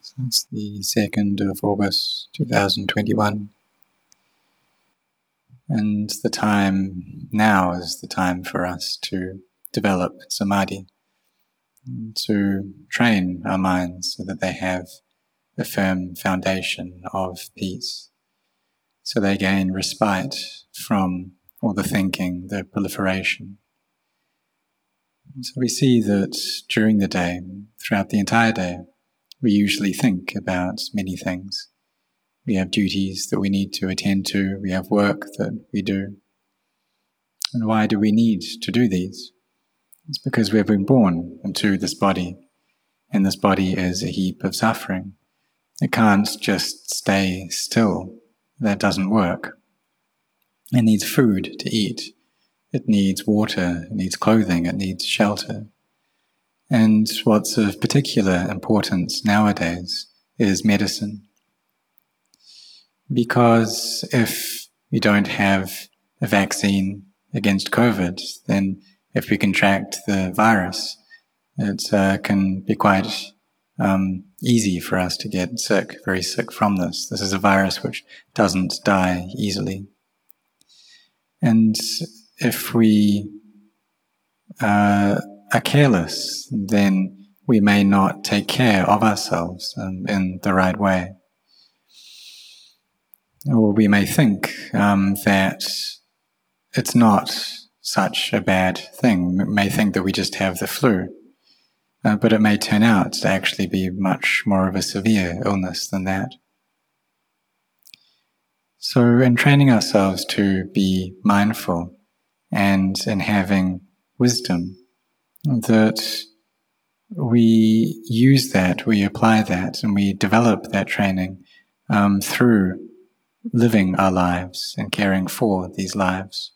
It's the 2nd of August 2021. And the time now is the time for us to develop samadhi, to train our minds so that they have a firm foundation of peace, so they gain respite from all the thinking, the proliferation. So we see that during the day, throughout the entire day, we usually think about many things. We have duties that we need to attend to, we have work that we do. And why do we need to do these? It's because we have been born into this body, and this body is a heap of suffering. It can't just stay still. That doesn't work. It needs food to eat. It needs water, it needs clothing, it needs shelter. And what's of particular importance nowadays is medicine. Because if you don't have a vaccine against COVID, then if we contract the virus, it uh, can be quite um, easy for us to get sick, very sick from this. This is a virus which doesn't die easily. And if we uh, are careless, then we may not take care of ourselves um, in the right way. Or we may think um, that it's not such a bad thing. We may think that we just have the flu, uh, but it may turn out to actually be much more of a severe illness than that. So, in training ourselves to be mindful and in having wisdom, that we use that, we apply that, and we develop that training um, through living our lives and caring for these lives.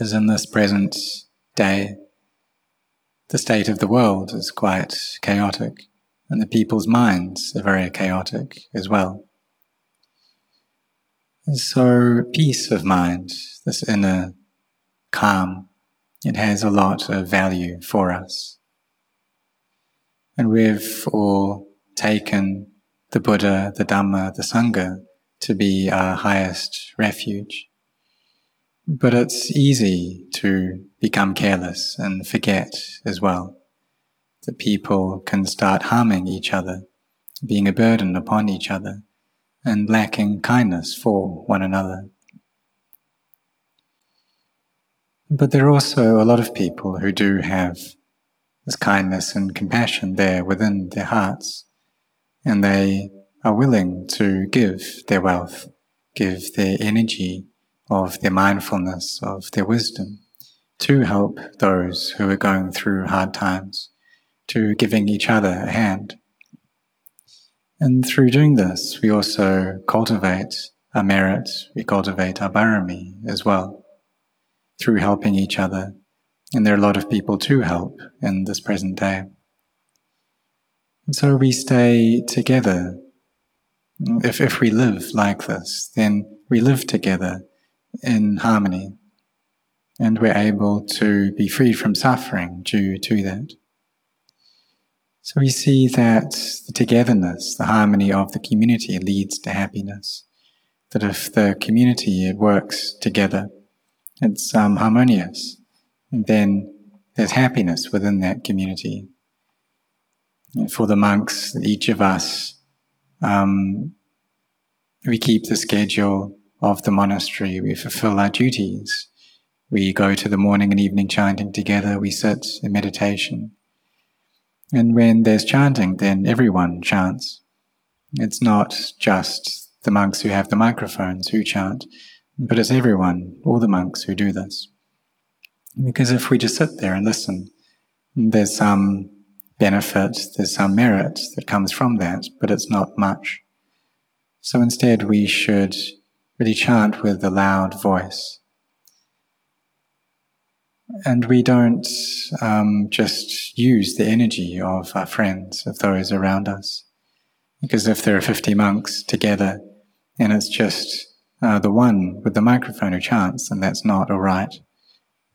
As in this present day, the state of the world is quite chaotic, and the people's minds are very chaotic as well. And so, peace of mind, this inner calm, it has a lot of value for us. And we've all taken the Buddha, the Dhamma, the Sangha to be our highest refuge. But it's easy to become careless and forget as well that people can start harming each other, being a burden upon each other and lacking kindness for one another. But there are also a lot of people who do have this kindness and compassion there within their hearts, and they are willing to give their wealth, give their energy of their mindfulness, of their wisdom, to help those who are going through hard times, to giving each other a hand. And through doing this, we also cultivate our merit, we cultivate our barami as well, through helping each other. And there are a lot of people to help in this present day. And so we stay together. If, if we live like this, then we live together in harmony and we're able to be freed from suffering due to that. So we see that the togetherness, the harmony of the community leads to happiness. That if the community it works together, it's um, harmonious, then there's happiness within that community. For the monks, each of us, um, we keep the schedule of the monastery. We fulfill our duties. We go to the morning and evening chanting together. We sit in meditation. And when there's chanting, then everyone chants. It's not just the monks who have the microphones who chant, but it's everyone, all the monks who do this. Because if we just sit there and listen, there's some benefit, there's some merit that comes from that, but it's not much. So instead, we should really chant with a loud voice and we don't um, just use the energy of our friends, of those around us. Because if there are 50 monks together and it's just uh, the one with the microphone who chants, and that's not all right.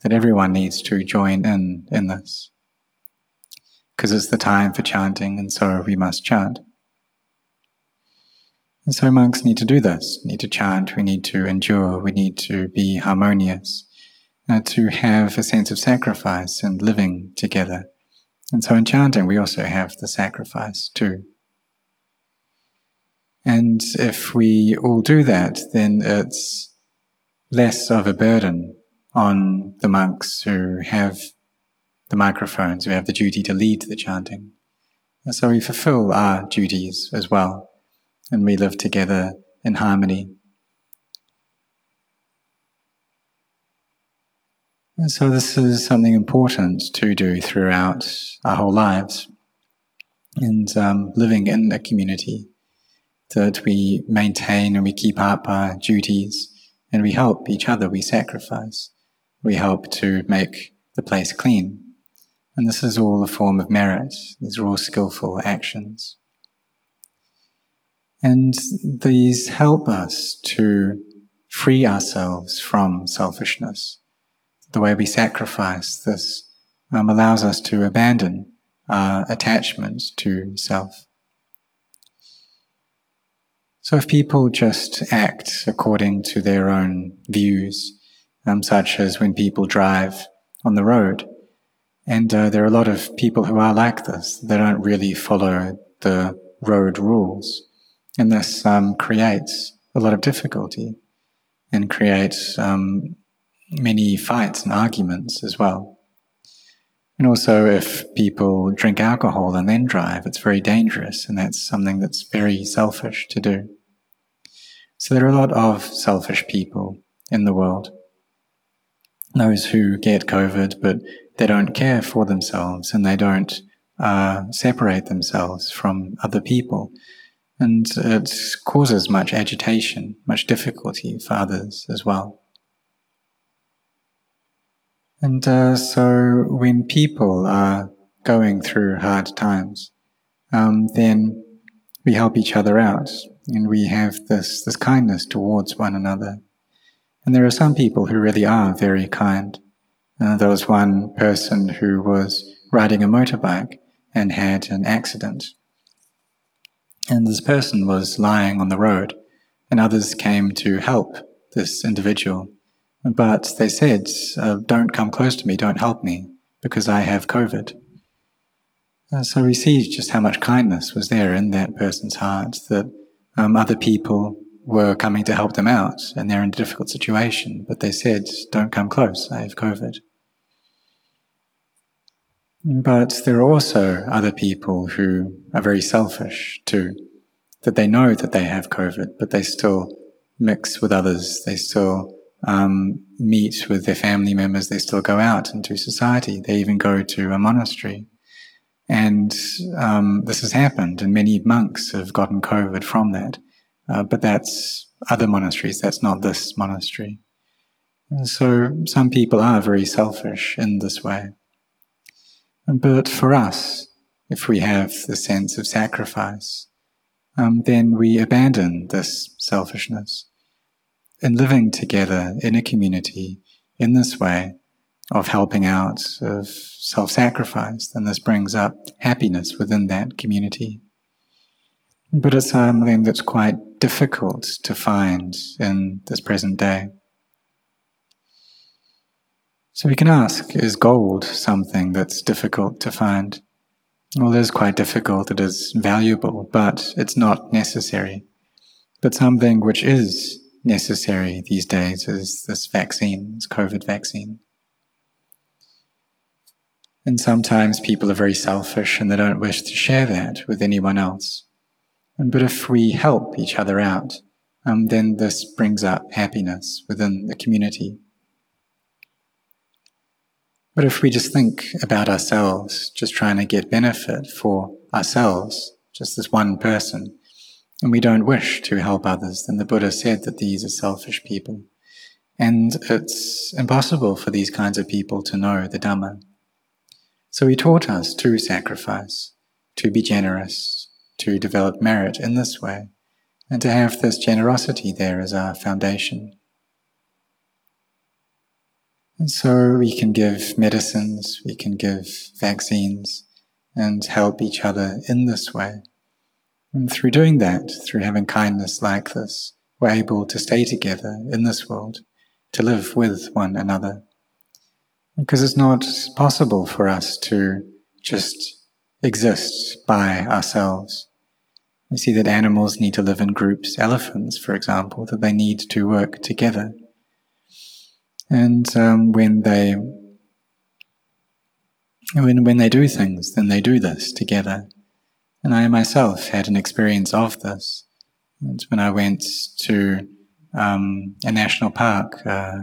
That everyone needs to join in in this. because it's the time for chanting, and so we must chant. And so monks need to do this, need to chant, we need to endure, we need to be harmonious, uh, to have a sense of sacrifice and living together. And so in chanting, we also have the sacrifice too. And if we all do that, then it's less of a burden on the monks who have the microphones, who have the duty to lead the chanting. And so we fulfill our duties as well, and we live together in harmony. And so this is something important to do throughout our whole lives, and um, living in a community that we maintain and we keep up our duties and we help each other, we sacrifice. We help to make the place clean. And this is all a form of merit. These are all skillful actions. And these help us to free ourselves from selfishness. The way we sacrifice this um, allows us to abandon our attachment to self. So if people just act according to their own views, um, such as when people drive on the road, and uh, there are a lot of people who are like this, they don't really follow the road rules, and this um, creates a lot of difficulty and creates um, many fights and arguments as well. And also, if people drink alcohol and then drive, it's very dangerous, and that's something that's very selfish to do. So, there are a lot of selfish people in the world. Those who get COVID, but they don't care for themselves and they don't uh, separate themselves from other people. And it causes much agitation, much difficulty for others as well. And uh, so when people are going through hard times, um, then we help each other out and we have this, this kindness towards one another. And there are some people who really are very kind. Uh, there was one person who was riding a motorbike and had an accident. And this person was lying on the road, and others came to help this individual. But they said, uh, Don't come close to me, don't help me, because I have COVID. Uh, so we see just how much kindness was there in that person's heart that um, other people were coming to help them out and they're in a difficult situation, but they said, Don't come close, I have COVID. But there are also other people who are very selfish too, that they know that they have COVID, but they still mix with others, they still um, meet with their family members, they still go out into society, they even go to a monastery. And um, this has happened, and many monks have gotten COVID from that. Uh, but that's other monasteries, that's not this monastery. And so some people are very selfish in this way. But for us, if we have the sense of sacrifice, um, then we abandon this selfishness in living together in a community in this way of helping out, of self sacrifice, then this brings up happiness within that community. But it's something that's quite difficult to find in this present day. So we can ask is gold something that's difficult to find? Well, it is quite difficult, it is valuable, but it's not necessary. But something which is necessary these days is this vaccine, this COVID vaccine. And sometimes people are very selfish and they don't wish to share that with anyone else. But if we help each other out, um, then this brings up happiness within the community. But if we just think about ourselves, just trying to get benefit for ourselves, just this one person, and we don't wish to help others, then the Buddha said that these are selfish people. And it's impossible for these kinds of people to know the Dhamma. So he taught us to sacrifice, to be generous, to develop merit in this way, and to have this generosity there as our foundation. And so we can give medicines, we can give vaccines, and help each other in this way. And through doing that, through having kindness like this, we're able to stay together in this world, to live with one another. Because it's not possible for us to just exist by ourselves. We see that animals need to live in groups, elephants, for example, that they need to work together. And um, when they when, when they do things, then they do this together. And I myself had an experience of this. It's when I went to um, a national park, uh,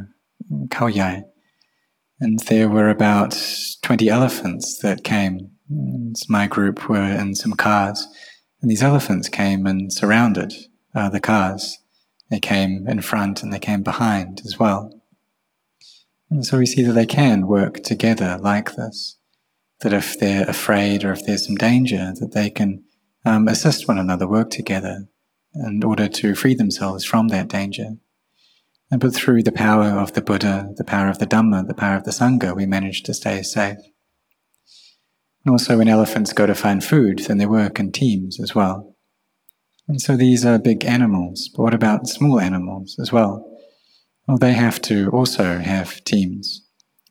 and there were about 20 elephants that came. And my group were in some cars, and these elephants came and surrounded uh, the cars. They came in front and they came behind as well. And so we see that they can work together like this that if they're afraid or if there's some danger, that they can um, assist one another, work together in order to free themselves from that danger. And but through the power of the Buddha, the power of the Dhamma, the power of the Sangha, we manage to stay safe. And also, when elephants go to find food, then they work in teams as well. And so these are big animals, but what about small animals as well? Well, they have to also have teams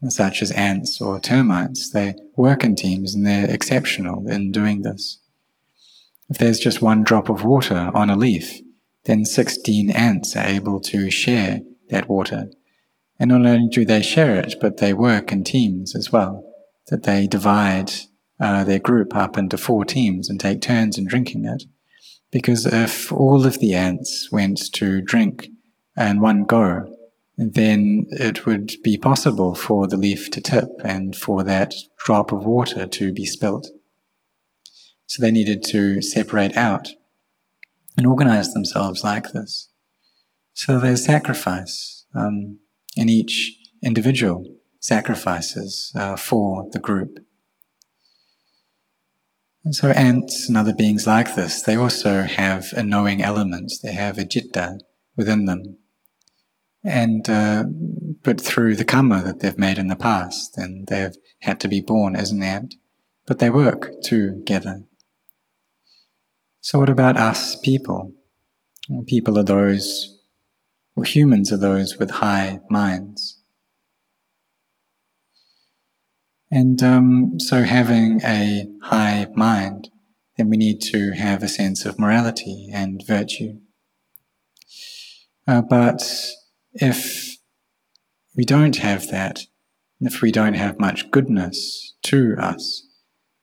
such as ants or termites. They work in teams and they're exceptional in doing this. If there's just one drop of water on a leaf, then 16 ants are able to share that water. And not only do they share it, but they work in teams as well, that they divide uh, their group up into four teams and take turns in drinking it. Because if all of the ants went to drink in one go, then it would be possible for the leaf to tip and for that drop of water to be spilt. So they needed to separate out and organize themselves like this. So there's sacrifice, um, and each individual sacrifices uh, for the group. And so ants and other beings like this, they also have a knowing element. They have a citta within them and uh, but through the karma that they've made in the past, and they've had to be born as an ant, but they work together. So, what about us people? People are those, or humans are those with high minds. And um, so, having a high mind, then we need to have a sense of morality and virtue. Uh, but if we don't have that, if we don't have much goodness to us,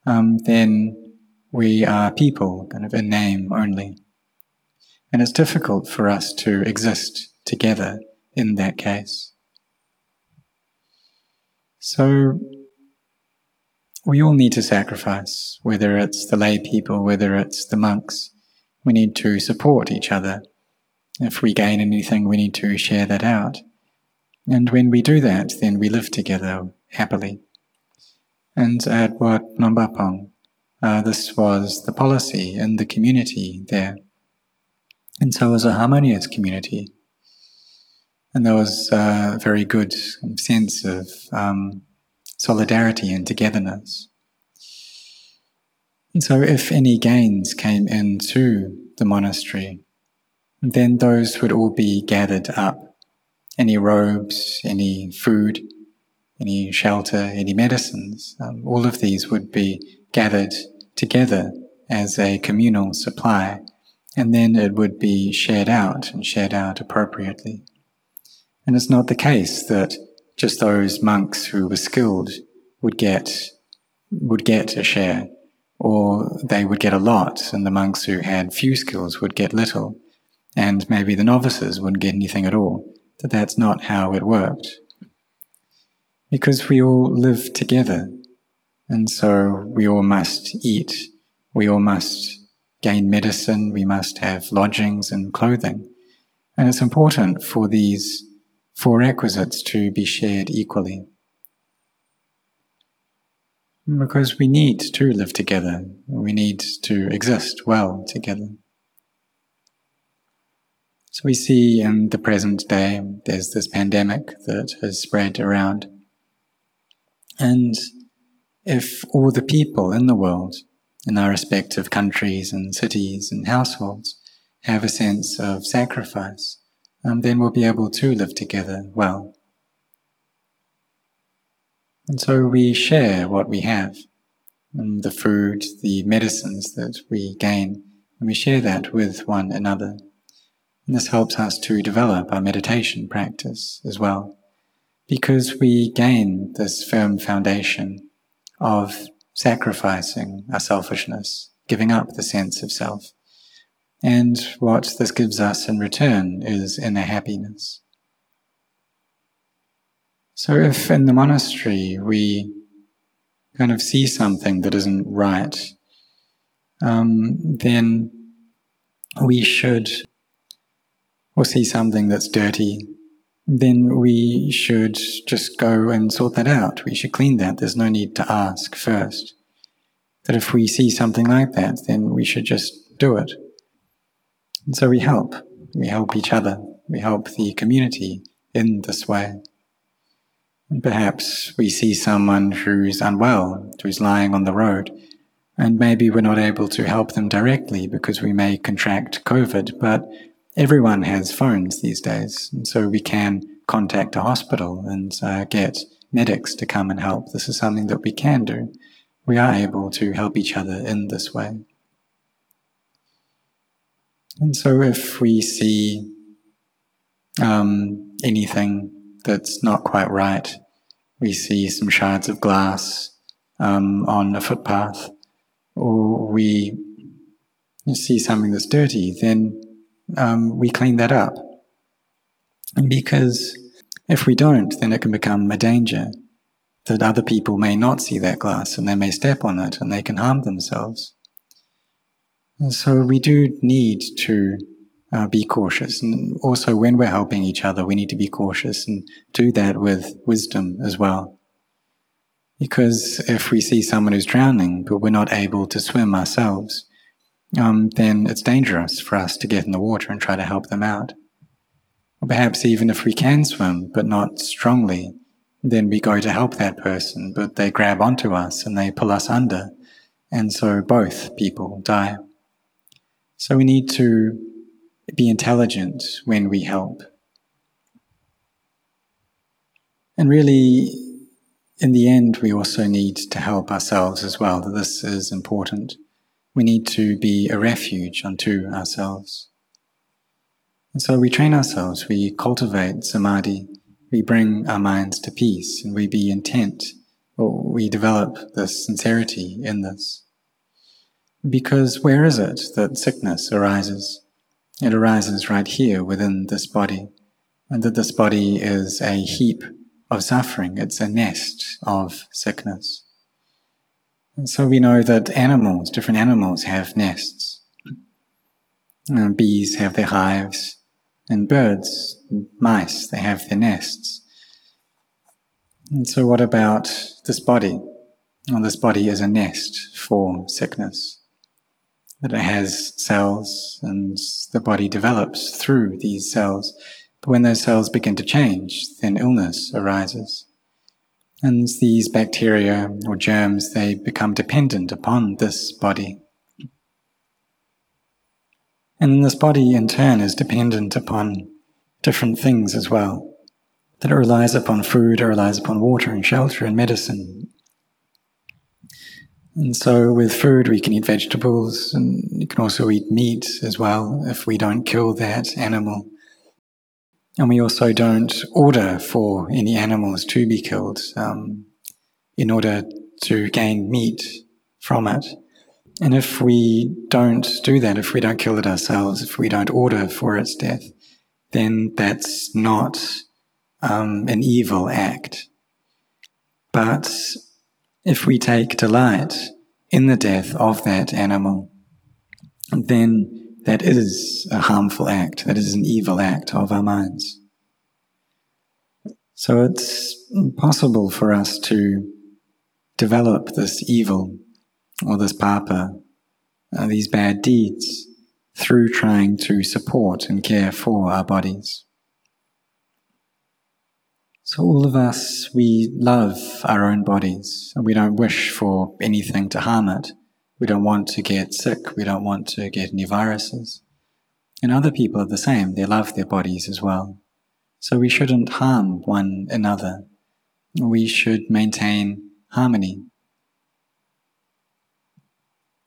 um, then we are people, kind of in name only. And it's difficult for us to exist together in that case. So, we all need to sacrifice, whether it's the lay people, whether it's the monks. We need to support each other if we gain anything, we need to share that out. And when we do that, then we live together happily. And at Wat Nong Pah Pong, uh, this was the policy in the community there. And so it was a harmonious community. And there was a very good sense of um, solidarity and togetherness. And so if any gains came into the monastery, then those would all be gathered up. Any robes, any food, any shelter, any medicines, um, all of these would be gathered together as a communal supply, and then it would be shared out and shared out appropriately. And it's not the case that just those monks who were skilled would get would get a share, or they would get a lot, and the monks who had few skills would get little and maybe the novices wouldn't get anything at all. That that's not how it worked. Because we all live together, and so we all must eat, we all must gain medicine, we must have lodgings and clothing. And it's important for these four requisites to be shared equally. Because we need to live together, we need to exist well together. So we see in the present day, there's this pandemic that has spread around. And if all the people in the world, in our respective countries and cities and households, have a sense of sacrifice, um, then we'll be able to live together well. And so we share what we have, um, the food, the medicines that we gain, and we share that with one another. And this helps us to develop our meditation practice as well, because we gain this firm foundation of sacrificing our selfishness, giving up the sense of self. And what this gives us in return is inner happiness. So if in the monastery we kind of see something that isn't right, um, then we should, or see something that's dirty, then we should just go and sort that out. We should clean that. There's no need to ask first. That if we see something like that, then we should just do it. And so we help. We help each other. We help the community in this way. Perhaps we see someone who's unwell, who's lying on the road, and maybe we're not able to help them directly because we may contract COVID, but everyone has phones these days, so we can contact a hospital and uh, get medics to come and help. This is something that we can do. We are able to help each other in this way. And so if we see um, anything that's not quite right. We see some shards of glass um, on a footpath, or we see something that's dirty, then um, we clean that up. Because if we don't, then it can become a danger that other people may not see that glass and they may step on it and they can harm themselves. And so we do need to uh, be cautious. And also, when we're helping each other, we need to be cautious and do that with wisdom as well. Because if we see someone who's drowning, but we're not able to swim ourselves, um, then it's dangerous for us to get in the water and try to help them out. Or perhaps even if we can swim, but not strongly, then we go to help that person, but they grab onto us and they pull us under. And so both people die. So we need to be intelligent when we help. And really, in the end, we also need to help ourselves as well. That this is important. We need to be a refuge unto ourselves. And so we train ourselves, we cultivate samadhi, we bring our minds to peace, and we be intent, or we develop this sincerity in this. Because where is it that sickness arises? It arises right here within this body, and that this body is a heap of suffering. It's a nest of sickness. And so we know that animals, different animals have nests. And bees have their hives, and birds, mice, they have their nests. And so what about this body? Well, this body is a nest for sickness that it has cells and the body develops through these cells. But when those cells begin to change, then illness arises. And these bacteria or germs, they become dependent upon this body. And this body in turn is dependent upon different things as well. That it relies upon food, it relies upon water and shelter and medicine and so with food, we can eat vegetables and you can also eat meat as well if we don't kill that animal. And we also don't order for any animals to be killed um, in order to gain meat from it. And if we don't do that, if we don't kill it ourselves, if we don't order for its death, then that's not um, an evil act. But if we take delight in the death of that animal, then that is a harmful act, that is an evil act of our minds. So it's possible for us to develop this evil or this papa, uh, these bad deeds, through trying to support and care for our bodies. So, all of us, we love our own bodies and we don't wish for anything to harm it. We don't want to get sick. We don't want to get any viruses. And other people are the same. They love their bodies as well. So, we shouldn't harm one another. We should maintain harmony.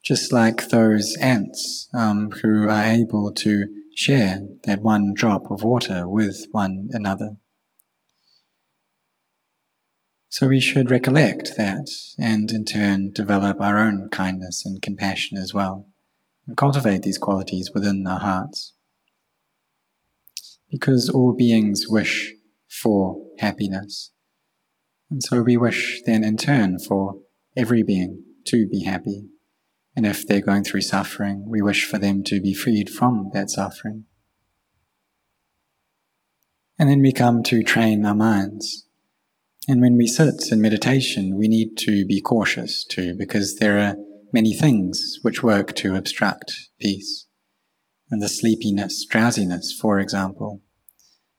Just like those ants um, who are able to share that one drop of water with one another. So we should recollect that and in turn develop our own kindness and compassion as well, and cultivate these qualities within our hearts. Because all beings wish for happiness. And so we wish then in turn for every being to be happy. And if they're going through suffering, we wish for them to be freed from that suffering. And then we come to train our minds and when we sit in meditation, we need to be cautious too, because there are many things which work to obstruct peace. And the sleepiness, drowsiness, for example.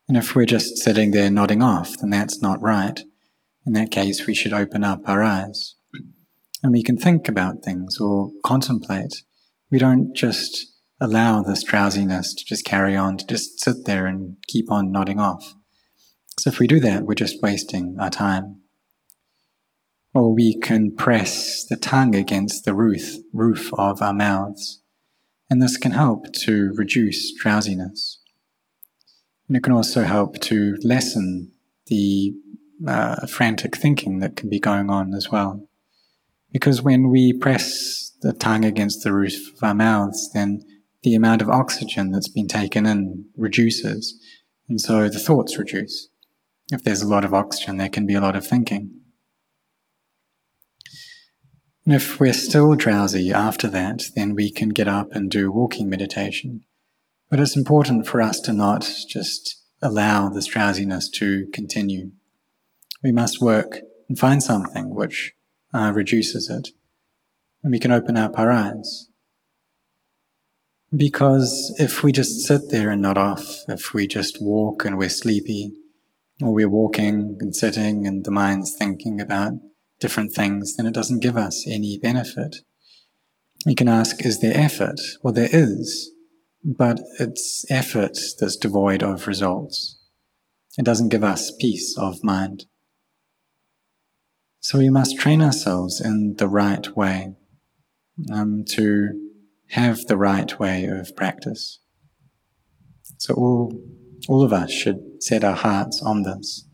And if we're just sitting there nodding off, then that's not right. In that case, we should open up our eyes. And we can think about things or contemplate. We don't just allow this drowsiness to just carry on, to just sit there and keep on nodding off. So if we do that, we're just wasting our time. Or we can press the tongue against the roof, roof of our mouths, and this can help to reduce drowsiness. And it can also help to lessen the uh, frantic thinking that can be going on as well. Because when we press the tongue against the roof of our mouths, then the amount of oxygen that's been taken in reduces, and so the thoughts reduce. If there's a lot of oxygen, there can be a lot of thinking. And if we're still drowsy after that, then we can get up and do walking meditation. But it's important for us to not just allow this drowsiness to continue. We must work and find something which uh, reduces it. And we can open up our eyes. Because if we just sit there and nod off, if we just walk and we're sleepy, or we're walking and sitting and the mind's thinking about different things, then it doesn't give us any benefit. You can ask, is there effort? Well, there is, but it's effort that's devoid of results. It doesn't give us peace of mind. So we must train ourselves in the right way um, to have the right way of practice. So all all of us should set our hearts on this.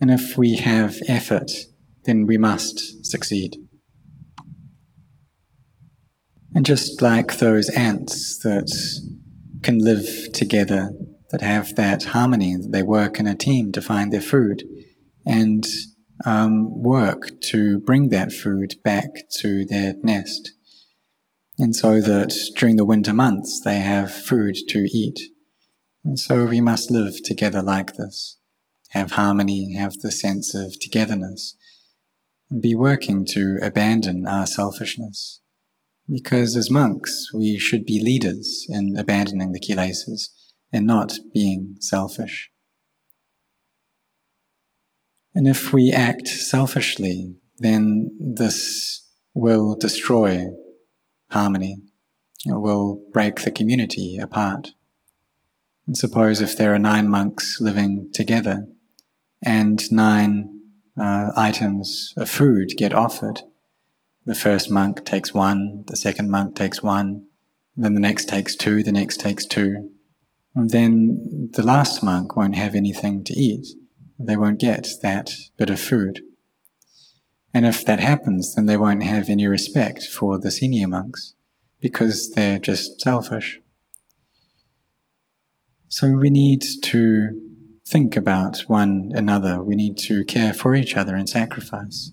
And if we have effort, then we must succeed. And just like those ants that can live together, that have that harmony, they work in a team to find their food and um, work to bring that food back to their nest. And so that during the winter months they have food to eat and so we must live together like this, have harmony, have the sense of togetherness, and be working to abandon our selfishness. Because as monks, we should be leaders in abandoning the kilesas and not being selfish. And if we act selfishly, then this will destroy harmony. It will break the community apart. Suppose if there are nine monks living together and nine uh, items of food get offered, the first monk takes one, the second monk takes one, then the next takes two, the next takes two. And then the last monk won't have anything to eat. They won't get that bit of food. And if that happens, then they won't have any respect for the senior monks because they're just selfish. So we need to think about one another. We need to care for each other and sacrifice.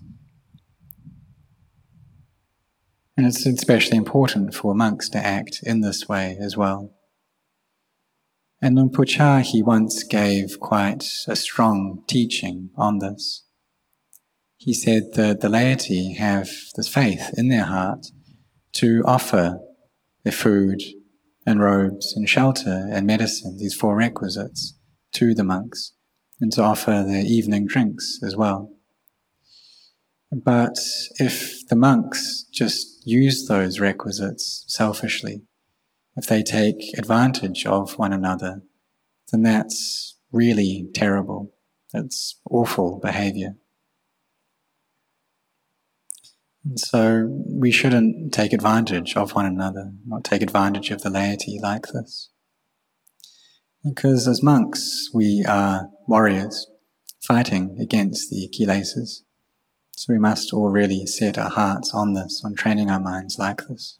And it's especially important for monks to act in this way as well. And Luang Por Chah, he once gave quite a strong teaching on this. He said that the laity have this faith in their heart to offer their food and robes and shelter and medicine, these four requisites, to the monks. and to offer their evening drinks as well. But if the monks just use those requisites selfishly, if they take advantage of one another, then that's really terrible. That's awful behavior. And so we shouldn't take advantage of one another, not take advantage of the laity like this. Because as monks, we are warriors fighting against the kilesas. So we must all really set our hearts on this, on training our minds like this.